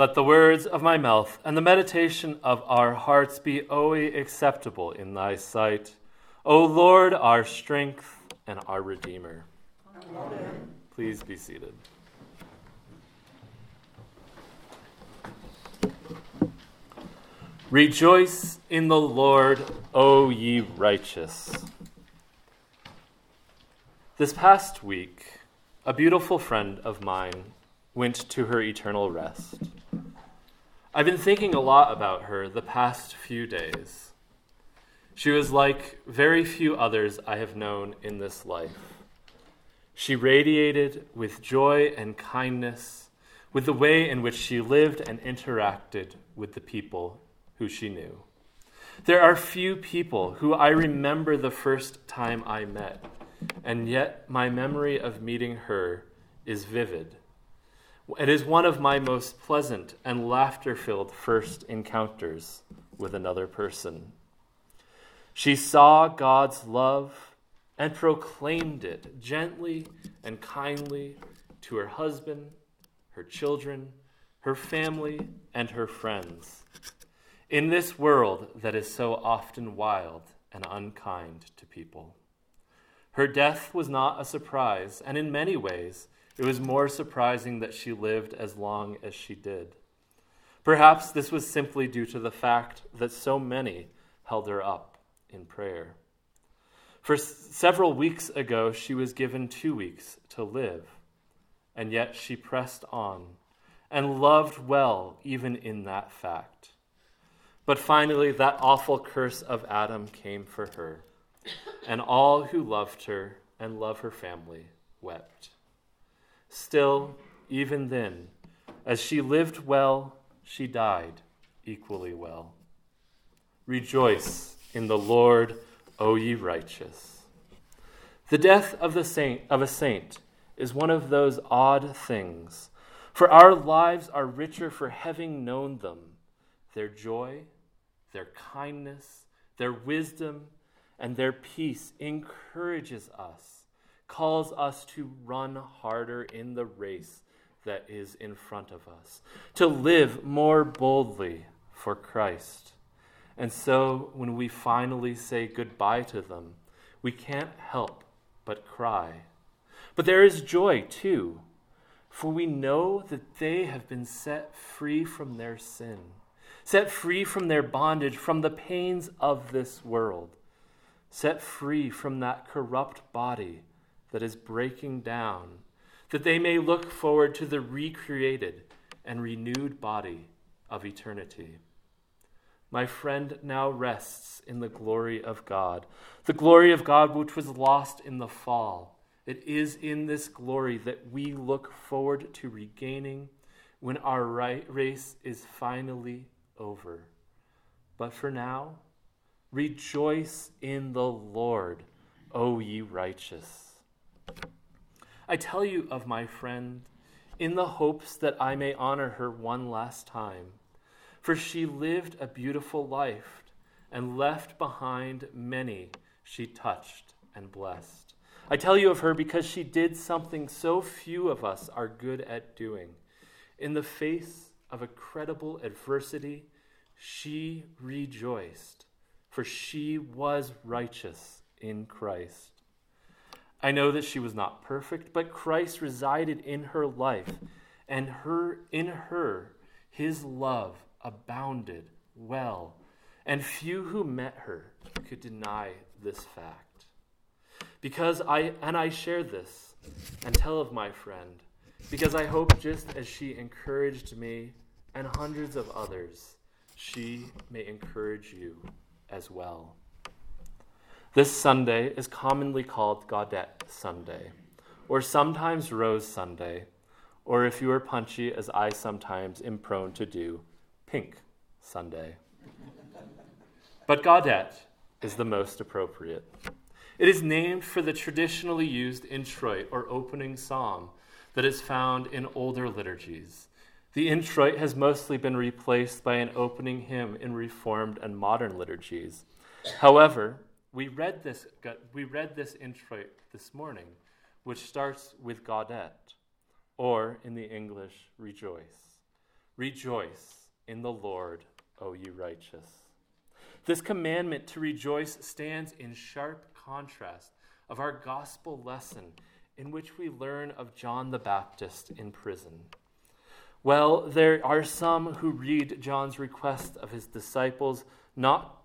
Let the words of my mouth and the meditation of our hearts be always acceptable in thy sight, O Lord, our strength and our Redeemer. Amen. Please be seated. Rejoice in the Lord, O ye righteous. This past week, a beautiful friend of mine went to her eternal rest. I've been thinking a lot about her the past few days. She was like very few others I have known in this life. She radiated with joy and kindness with the way in which she lived and interacted with the people who she knew. There are few people who I remember the first time I met, and yet my memory of meeting her is vivid. It is one of my most pleasant and laughter filled first encounters with another person. She saw God's love and proclaimed it gently and kindly to her husband, her children, her family, and her friends. In this world that is so often wild and unkind to people. Her death was not a surprise, and in many ways, it was more surprising that she lived as long as she did. Perhaps this was simply due to the fact that so many held her up in prayer. For s- several weeks ago, she was given two weeks to live, and yet she pressed on and loved well even in that fact. But finally, that awful curse of Adam came for her, and all who loved her and love her family wept. Still, even then, as she lived well, she died equally well. Rejoice in the Lord, O ye righteous. The death of, the saint, of a saint is one of those odd things, for our lives are richer for having known them, their joy, their kindness, their wisdom, and their peace encourages us calls us to run harder in the race that is in front of us, to live more boldly for Christ. And so when we finally say goodbye to them, we can't help but cry. But there is joy too, for we know that they have been set free from their sin, set free from their bondage, from the pains of this world, set free from that corrupt body that is breaking down, that they may look forward to the recreated and renewed body of eternity. My friend now rests in the glory of God, the glory of God which was lost in the fall. It is in this glory that we look forward to regaining when our race is finally over. But for now, rejoice in the Lord, O ye righteous. I tell you of my friend in the hopes that I may honor her one last time. For she lived a beautiful life and left behind many she touched and blessed. I tell you of her because she did something so few of us are good at doing. In the face of a credible adversity, she rejoiced, for she was righteous in Christ. I know that she was not perfect, but Christ resided in her life, and her in her his love abounded well, and few who met her could deny this fact. Because I and I share this and tell of my friend, because I hope just as she encouraged me and hundreds of others, she may encourage you as well. This Sunday is commonly called Gaudete Sunday, or sometimes Rose Sunday, or if you are punchy, as I sometimes am prone to do, Pink Sunday. but Gaudete is the most appropriate. It is named for the traditionally used introit or opening psalm that is found in older liturgies. The introit has mostly been replaced by an opening hymn in Reformed and modern liturgies. However, we read this, we read this introit this morning, which starts with Gaudete, or in the English, rejoice. Rejoice in the Lord, O ye righteous. This commandment to rejoice stands in sharp contrast of our gospel lesson in which we learn of John the Baptist in prison. Well, there are some who read John's request of his disciples not,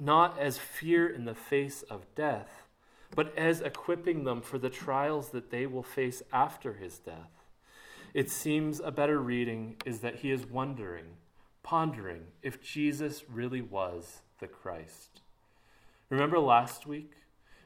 not as fear in the face of death, but as equipping them for the trials that they will face after his death. It seems a better reading is that he is wondering, pondering if Jesus really was the Christ. Remember last week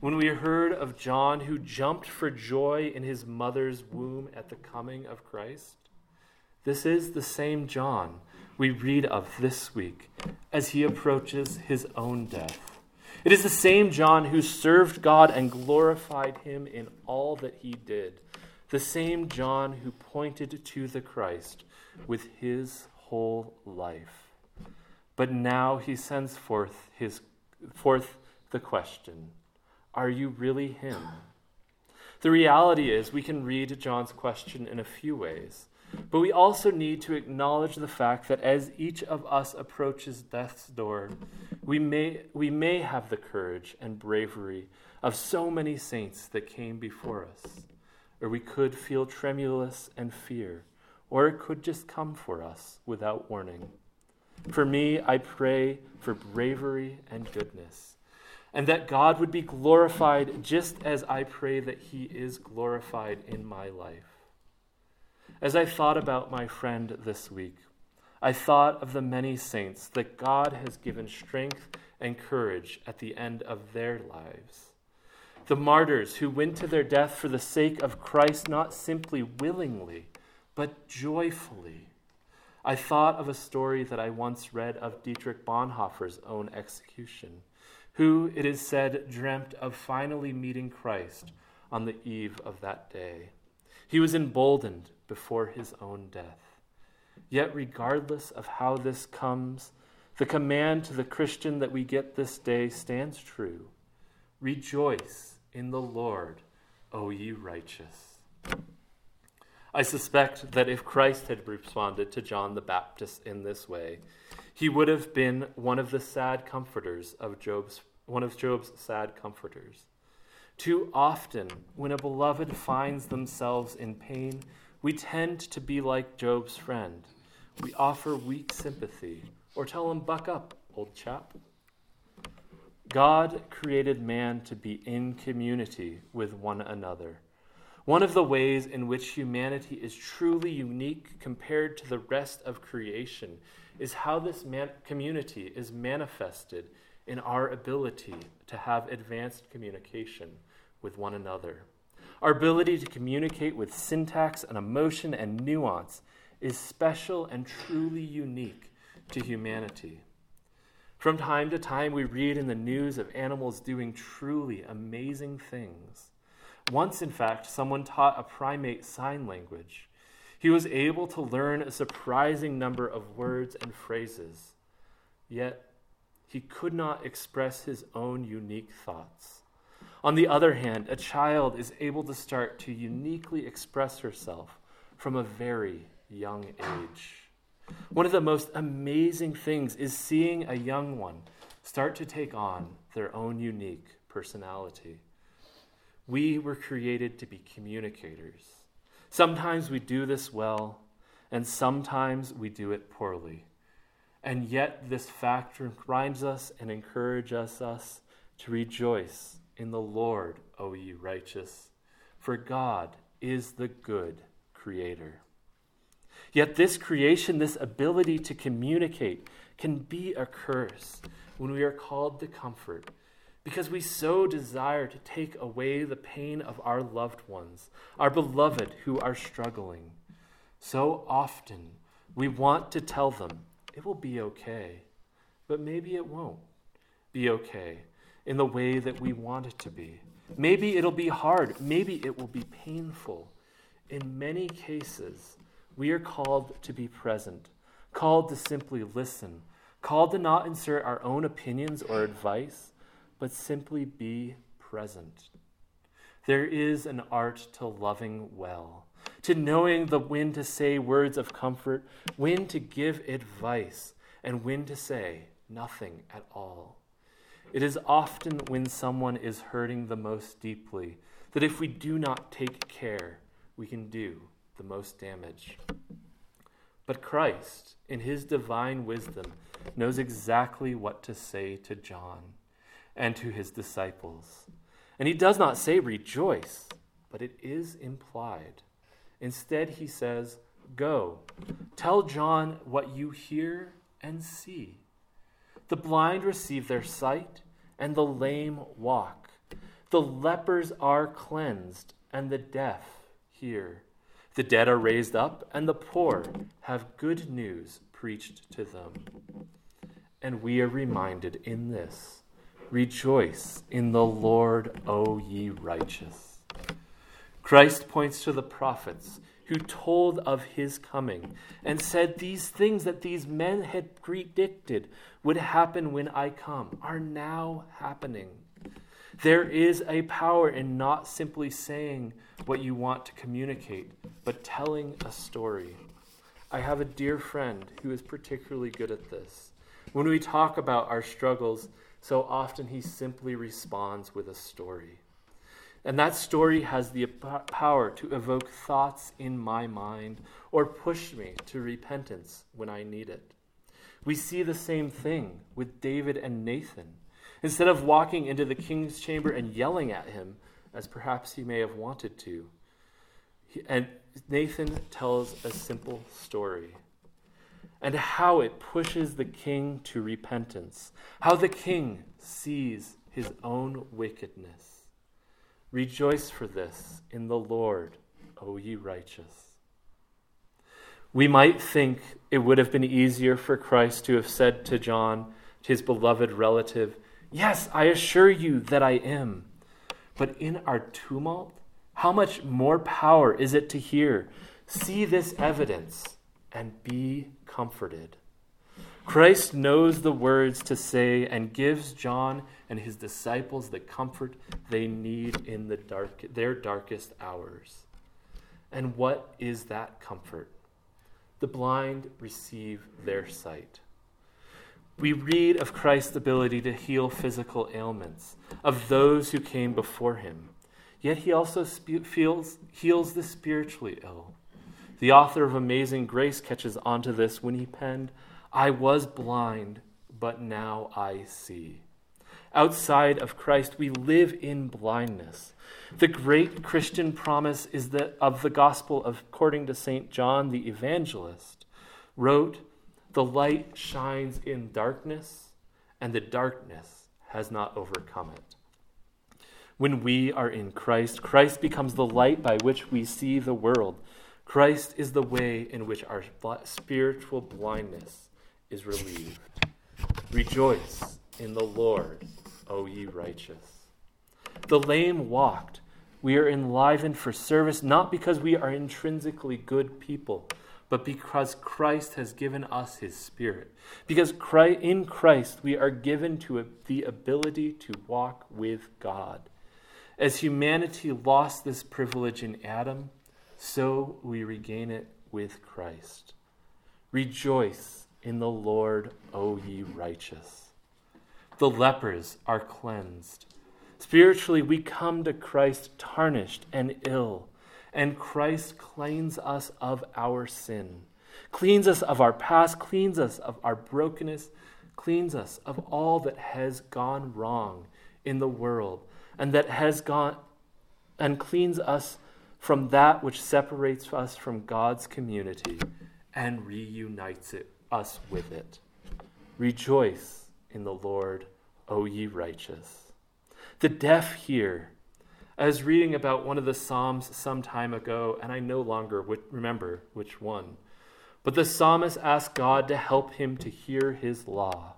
when we heard of John who jumped for joy in his mother's womb at the coming of Christ? This is the same John we read of this week as he approaches his own death. It is the same John who served God and glorified him in all that he did. The same John who pointed to the Christ with his whole life. But now he sends forth his forth the question, are you really him? The reality is we can read John's question in a few ways. But we also need to acknowledge the fact that as each of us approaches death's door, we may, we may have the courage and bravery of so many saints that came before us. Or we could feel tremulous and fear, or it could just come for us without warning. For me, I pray for bravery and goodness, and that God would be glorified just as I pray that He is glorified in my life. As I thought about my friend this week, I thought of the many saints that God has given strength and courage at the end of their lives. The martyrs who went to their death for the sake of Christ, not simply willingly, but joyfully. I thought of a story that I once read of Dietrich Bonhoeffer's own execution, who, it is said, dreamt of finally meeting Christ on the eve of that day. He was emboldened before his own death. Yet, regardless of how this comes, the command to the Christian that we get this day stands true Rejoice in the Lord, O ye righteous. I suspect that if Christ had responded to John the Baptist in this way, he would have been one of the sad comforters of Job's one of Job's sad comforters. Too often, when a beloved finds themselves in pain, we tend to be like Job's friend. We offer weak sympathy or tell him, buck up, old chap. God created man to be in community with one another. One of the ways in which humanity is truly unique compared to the rest of creation is how this man- community is manifested in our ability to have advanced communication with one another. Our ability to communicate with syntax and emotion and nuance is special and truly unique to humanity. From time to time, we read in the news of animals doing truly amazing things. Once, in fact, someone taught a primate sign language. He was able to learn a surprising number of words and phrases, yet he could not express his own unique thoughts. On the other hand, a child is able to start to uniquely express herself from a very young age. One of the most amazing things is seeing a young one start to take on their own unique personality. We were created to be communicators. Sometimes we do this well, and sometimes we do it poorly. And yet, this fact reminds us and encourages us to rejoice in the Lord, O ye righteous, for God is the good creator. Yet, this creation, this ability to communicate, can be a curse when we are called to comfort because we so desire to take away the pain of our loved ones, our beloved who are struggling. So often we want to tell them it will be okay, but maybe it won't be okay in the way that we want it to be. Maybe it'll be hard. Maybe it will be painful. In many cases, we are called to be present, called to simply listen, called to not insert our own opinions or advice, but simply be present. There is an art to loving well, to knowing the when to say words of comfort, when to give advice, and when to say nothing at all. It is often when someone is hurting the most deeply that if we do not take care, we can do the most damage. But Christ, in his divine wisdom, knows exactly what to say to John and to his disciples. And he does not say rejoice, but it is implied. Instead, he says, Go, tell John what you hear and see. The blind receive their sight, and the lame walk. The lepers are cleansed, and the deaf hear. The dead are raised up, and the poor have good news preached to them. And we are reminded in this Rejoice in the Lord, O ye righteous. Christ points to the prophets who told of his coming and said these things that these men had predicted would happen when I come are now happening. There is a power in not simply saying what you want to communicate, but telling a story. I have a dear friend who is particularly good at this. When we talk about our struggles, so often he simply responds with a story. And that story has the power to evoke thoughts in my mind or push me to repentance when I need it. We see the same thing with David and Nathan. Instead of walking into the king's chamber and yelling at him, as perhaps he may have wanted to, and Nathan tells a simple story and how it pushes the king to repentance, how the king sees his own wickedness. Rejoice for this in the Lord, O ye righteous. We might think it would have been easier for Christ to have said to John, his beloved relative, Yes, I assure you that I am. But in our tumult, how much more power is it to hear, See this evidence, and be comforted? Christ knows the words to say and gives John and his disciples the comfort they need in the dark, their darkest hours. And what is that comfort? The blind receive their sight. We read of Christ's ability to heal physical ailments, of those who came before him. Yet he also feels, heals the spiritually ill. The author of Amazing Grace catches onto this when he penned, I was blind, but now I see. Outside of Christ, we live in blindness. The great Christian promise is that of the gospel according to St. John the Evangelist wrote, The light shines in darkness, and the darkness has not overcome it. When we are in Christ, Christ becomes the light by which we see the world. Christ is the way in which our spiritual blindness is relieved. Rejoice in the Lord, O ye righteous. The lame walked. We are enlivened for service not because we are intrinsically good people, but because Christ has given us his Spirit. Because in Christ we are given to the ability to walk with God. As humanity lost this privilege in Adam, so we regain it with Christ. Rejoice in the Lord, O ye righteous. The lepers are cleansed. Spiritually, we come to Christ tarnished and ill, and Christ cleans us of our sin, cleans us of our past, cleans us of our brokenness, cleans us of all that has gone wrong in the world, and that has gone and cleans us from that which separates us from God's community and reunites it us with it. Rejoice in the Lord, O ye righteous. The deaf hear. I was reading about one of the Psalms some time ago, and I no longer remember which one. But the psalmist asked God to help him to hear his law.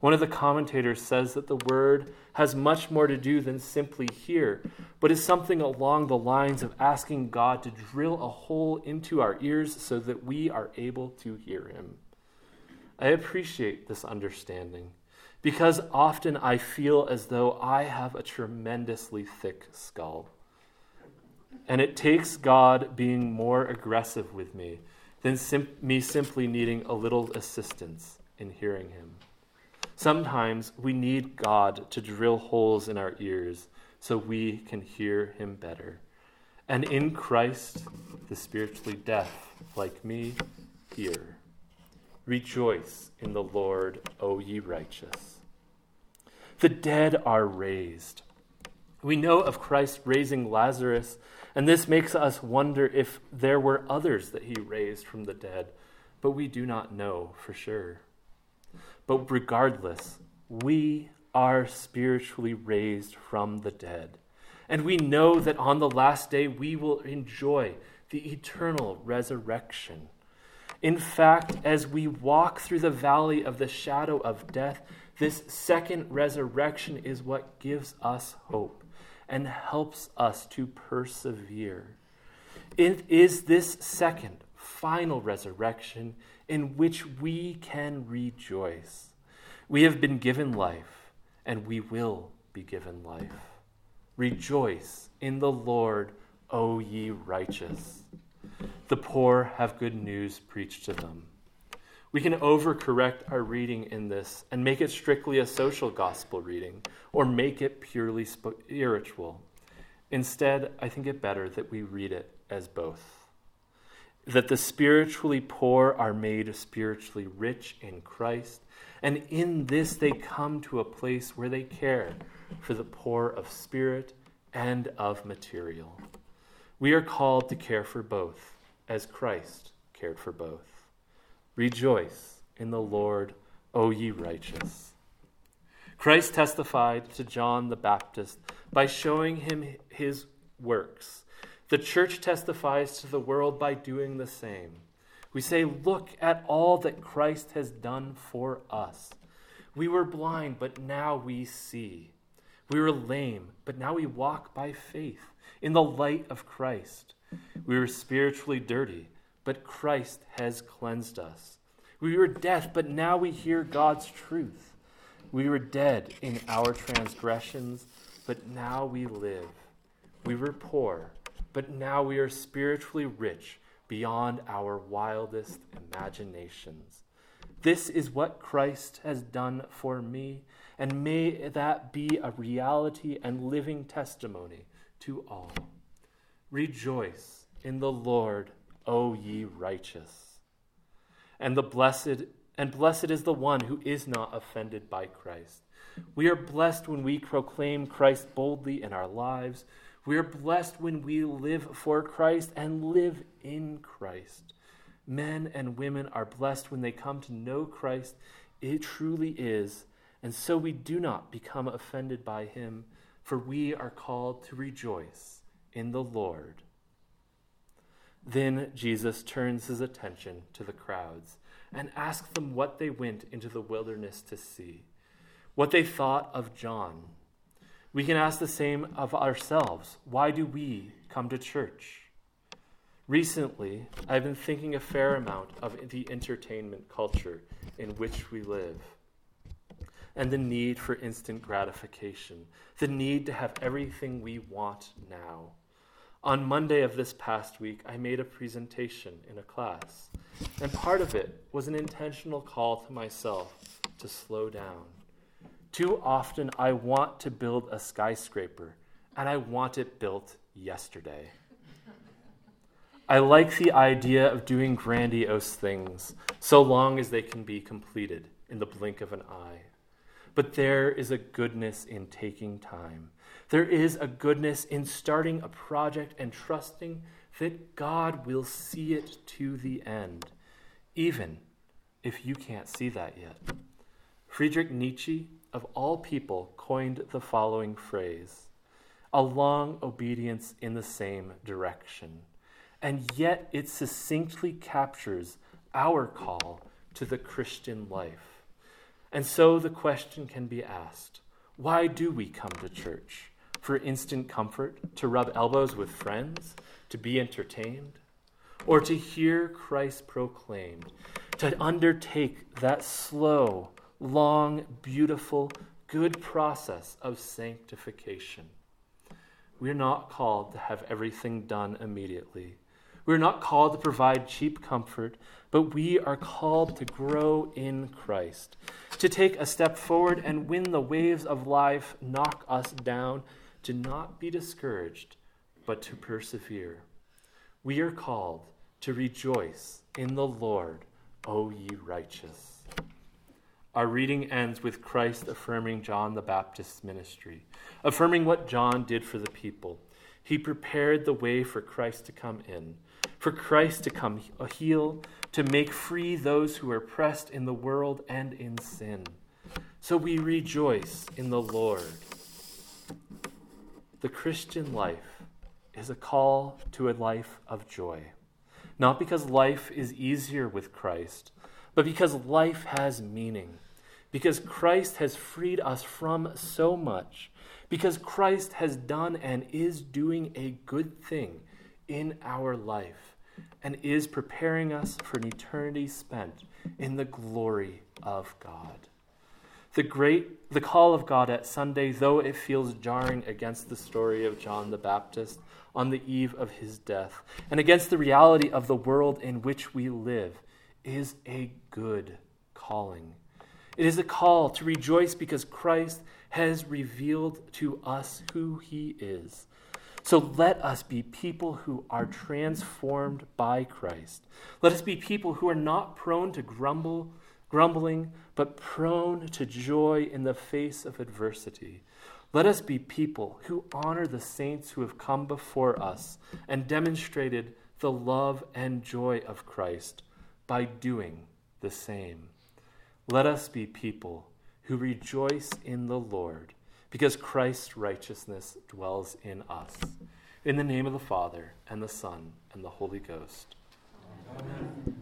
One of the commentators says that the word has much more to do than simply hear, but is something along the lines of asking God to drill a hole into our ears so that we are able to hear him. I appreciate this understanding because often I feel as though I have a tremendously thick skull. And it takes God being more aggressive with me than sim- me simply needing a little assistance in hearing Him. Sometimes we need God to drill holes in our ears so we can hear Him better. And in Christ, the spiritually deaf, like me, hear. Rejoice in the Lord, O ye righteous. The dead are raised. We know of Christ raising Lazarus, and this makes us wonder if there were others that he raised from the dead, but we do not know for sure. But regardless, we are spiritually raised from the dead. And we know that on the last day we will enjoy the eternal resurrection. In fact, as we walk through the valley of the shadow of death, this second resurrection is what gives us hope and helps us to persevere. It is this second, final resurrection in which we can rejoice. We have been given life, and we will be given life. Rejoice in the Lord, O ye righteous. The poor have good news preached to them. We can overcorrect our reading in this and make it strictly a social gospel reading or make it purely spiritual. Instead, I think it better that we read it as both. That the spiritually poor are made spiritually rich in Christ, and in this they come to a place where they care for the poor of spirit and of material. We are called to care for both as Christ cared for both. Rejoice in the Lord, O ye righteous. Christ testified to John the Baptist by showing him his works. The church testifies to the world by doing the same. We say, Look at all that Christ has done for us. We were blind, but now we see. We were lame, but now we walk by faith in the light of Christ. We were spiritually dirty, but Christ has cleansed us. We were deaf, but now we hear God's truth. We were dead in our transgressions, but now we live. We were poor, but now we are spiritually rich beyond our wildest imaginations. This is what Christ has done for me, and may that be a reality and living testimony to all. Rejoice in the Lord, O ye righteous. And the blessed and blessed is the one who is not offended by Christ. We are blessed when we proclaim Christ boldly in our lives. We are blessed when we live for Christ and live in Christ. Men and women are blessed when they come to know Christ. It truly is. And so we do not become offended by him, for we are called to rejoice in the Lord. Then Jesus turns his attention to the crowds and asks them what they went into the wilderness to see, what they thought of John. We can ask the same of ourselves. Why do we come to church? Recently, I've been thinking a fair amount of the entertainment culture in which we live and the need for instant gratification, the need to have everything we want now. On Monday of this past week, I made a presentation in a class, and part of it was an intentional call to myself to slow down. Too often, I want to build a skyscraper, and I want it built yesterday. I like the idea of doing grandiose things, so long as they can be completed in the blink of an eye. But there is a goodness in taking time there is a goodness in starting a project and trusting that God will see it to the end, even if you can't see that yet. Friedrich Nietzsche, of all people, coined the following phrase a long obedience in the same direction. And yet it succinctly captures our call to the Christian life. And so the question can be asked why do we come to church? For instant comfort, to rub elbows with friends, to be entertained, or to hear Christ proclaimed, to undertake that slow, long, beautiful, good process of sanctification. We are not called to have everything done immediately. We are not called to provide cheap comfort, but we are called to grow in Christ, to take a step forward and when the waves of life knock us down, to not be discouraged, but to persevere. We are called to rejoice in the Lord, O ye righteous. Our reading ends with Christ affirming John the Baptist's ministry, affirming what John did for the people. He prepared the way for Christ to come in, for Christ to come heal, to make free those who are pressed in the world and in sin. So we rejoice in the Lord. The Christian life is a call to a life of joy, not because life is easier with Christ, but because life has meaning. Because Christ has freed us from so much, because Christ has done and is doing a good thing in our life, and is preparing us for an eternity spent in the glory of God. The great the call of Gaudete Sunday, though it feels jarring against the story of John the Baptist on the eve of his death, and against the reality of the world in which we live, is a good calling. It is a call to rejoice because Christ has revealed to us who he is. So let us be people who are transformed by Christ. Let us be people who are not prone to grumble, grumbling, but prone to joy in the face of adversity. Let us be people who honor the saints who have come before us and demonstrated the love and joy of Christ by doing the same. Let us be people who rejoice in the Lord because Christ's righteousness dwells in us. In the name of the Father, and the Son, and the Holy Ghost. Amen.